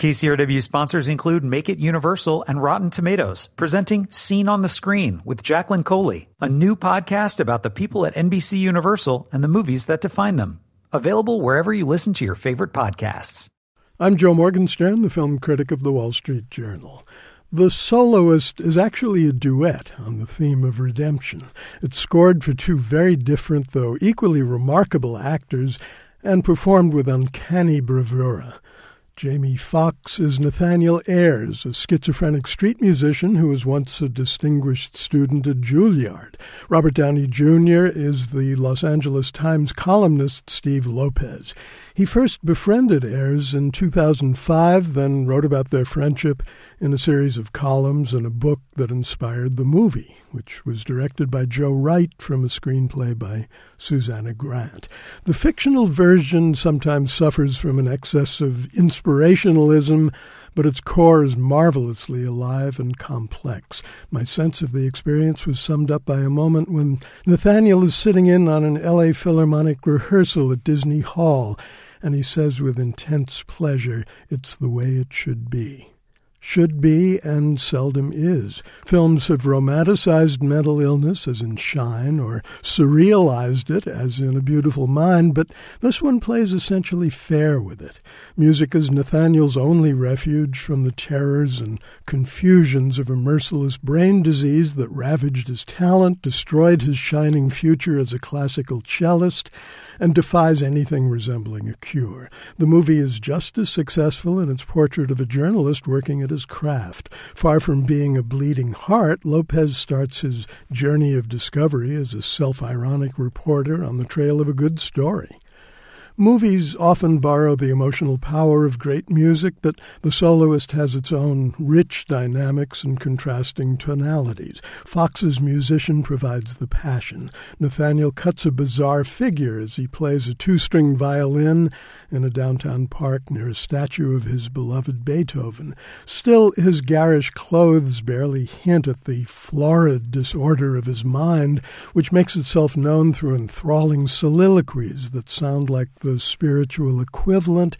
KCRW sponsors include Make It Universal and Rotten Tomatoes, presenting Scene on the Screen with Jacqueline Coley, a new podcast about the people at NBC Universal and the movies that define them. Available wherever you listen to your favorite podcasts. I'm Joe Morgenstern, the film critic of the Wall Street Journal. The Soloist is actually a duet on the theme of redemption. It's scored for two very different, though equally remarkable actors, and performed with uncanny bravura. Jamie Foxx is Nathaniel Ayers, a schizophrenic street musician who was once a distinguished student at Juilliard. Robert Downey Jr. is the Los Angeles Times columnist Steve Lopez. He first befriended Ayers in 2005, then wrote about their friendship in a series of columns and a book that inspired the movie, which was directed by Joe Wright from a screenplay by Susanna Grant. The fictional version sometimes suffers from an excess of inspirationalism but its core is marvelously alive and complex. My sense of the experience was summed up by a moment when Nathaniel is sitting in on an LA Philharmonic rehearsal at Disney Hall, and he says with intense pleasure, It's the way it should be should be and seldom is. Films have romanticized mental illness, as in Shine, or surrealized it, as in A Beautiful Mind, but this one plays essentially fair with it. Music is Nathaniel's only refuge from the terrors and confusions of a merciless brain disease that ravaged his talent, destroyed his shining future as a classical cellist, and defies anything resembling a cure. The movie is just as successful in its portrait of a journalist working at his craft. Far from being a bleeding heart, Lopez starts his journey of discovery as a self ironic reporter on the trail of a good story. Movies often borrow the emotional power of great music, but The Soloist has its own rich dynamics and contrasting tonalities. Foxx's musician provides the passion. Nathaniel cuts a bizarre figure as he plays a two string violin in a downtown park near a statue of his beloved Beethoven. Still, his garish clothes barely hint at the florid disorder of his mind, which makes itself known through enthralling soliloquies that sound like the the spiritual equivalent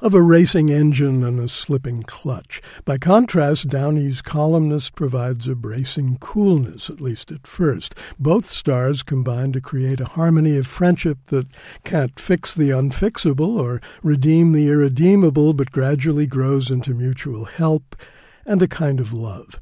of a racing engine and a slipping clutch. By contrast, Downey's columnist provides a bracing coolness, at least at first. Both stars combine to create a harmony of friendship that can't fix the unfixable or redeem the irredeemable, but gradually grows into mutual help and a kind of love.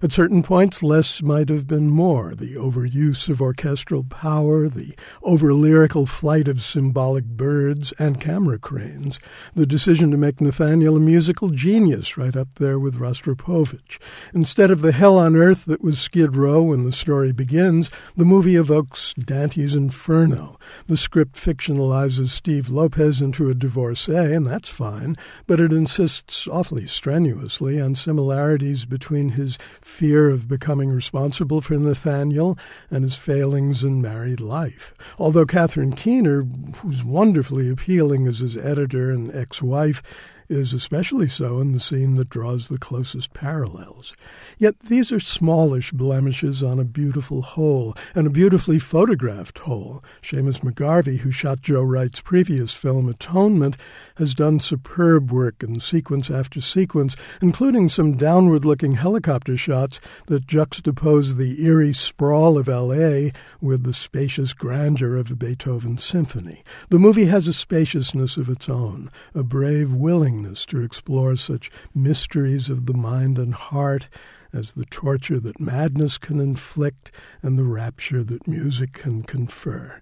At certain points, less might have been more. The overuse of orchestral power, the over lyrical flight of symbolic birds and camera cranes, the decision to make Nathaniel a musical genius right up there with Rostropovich. Instead of the hell on earth that was Skid Row when the story begins, the movie evokes Dante's Inferno. The script fictionalizes Steve Lopez into a divorcee, and that's fine, but it insists awfully strenuously on similarities between his fear of becoming responsible for Nathaniel and his failings in married life. Although Catherine Keener, who's wonderfully appealing as his editor and ex wife, is especially so in the scene that draws the closest parallels. Yet these are smallish blemishes on a beautiful whole, and a beautifully photographed whole. Seamus McGarvey, who shot Joe Wright's previous film Atonement, has done superb work in sequence after sequence, including some downward looking helicopter shots that juxtapose the eerie sprawl of LA with the spacious grandeur of a Beethoven symphony. The movie has a spaciousness of its own, a brave willingness to explore such mysteries of the mind and heart as the torture that madness can inflict and the rapture that music can confer.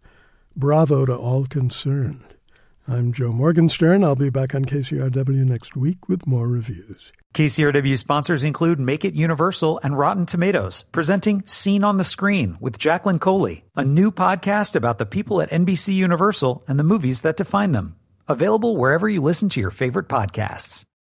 Bravo to all concerned. I'm Joe Morgenstern. I'll be back on KCRW next week with more reviews. KCRW sponsors include Make It Universal and Rotten Tomatoes, presenting Scene on the Screen with Jacqueline Coley, a new podcast about the people at NBC Universal and the movies that define them. Available wherever you listen to your favorite podcasts.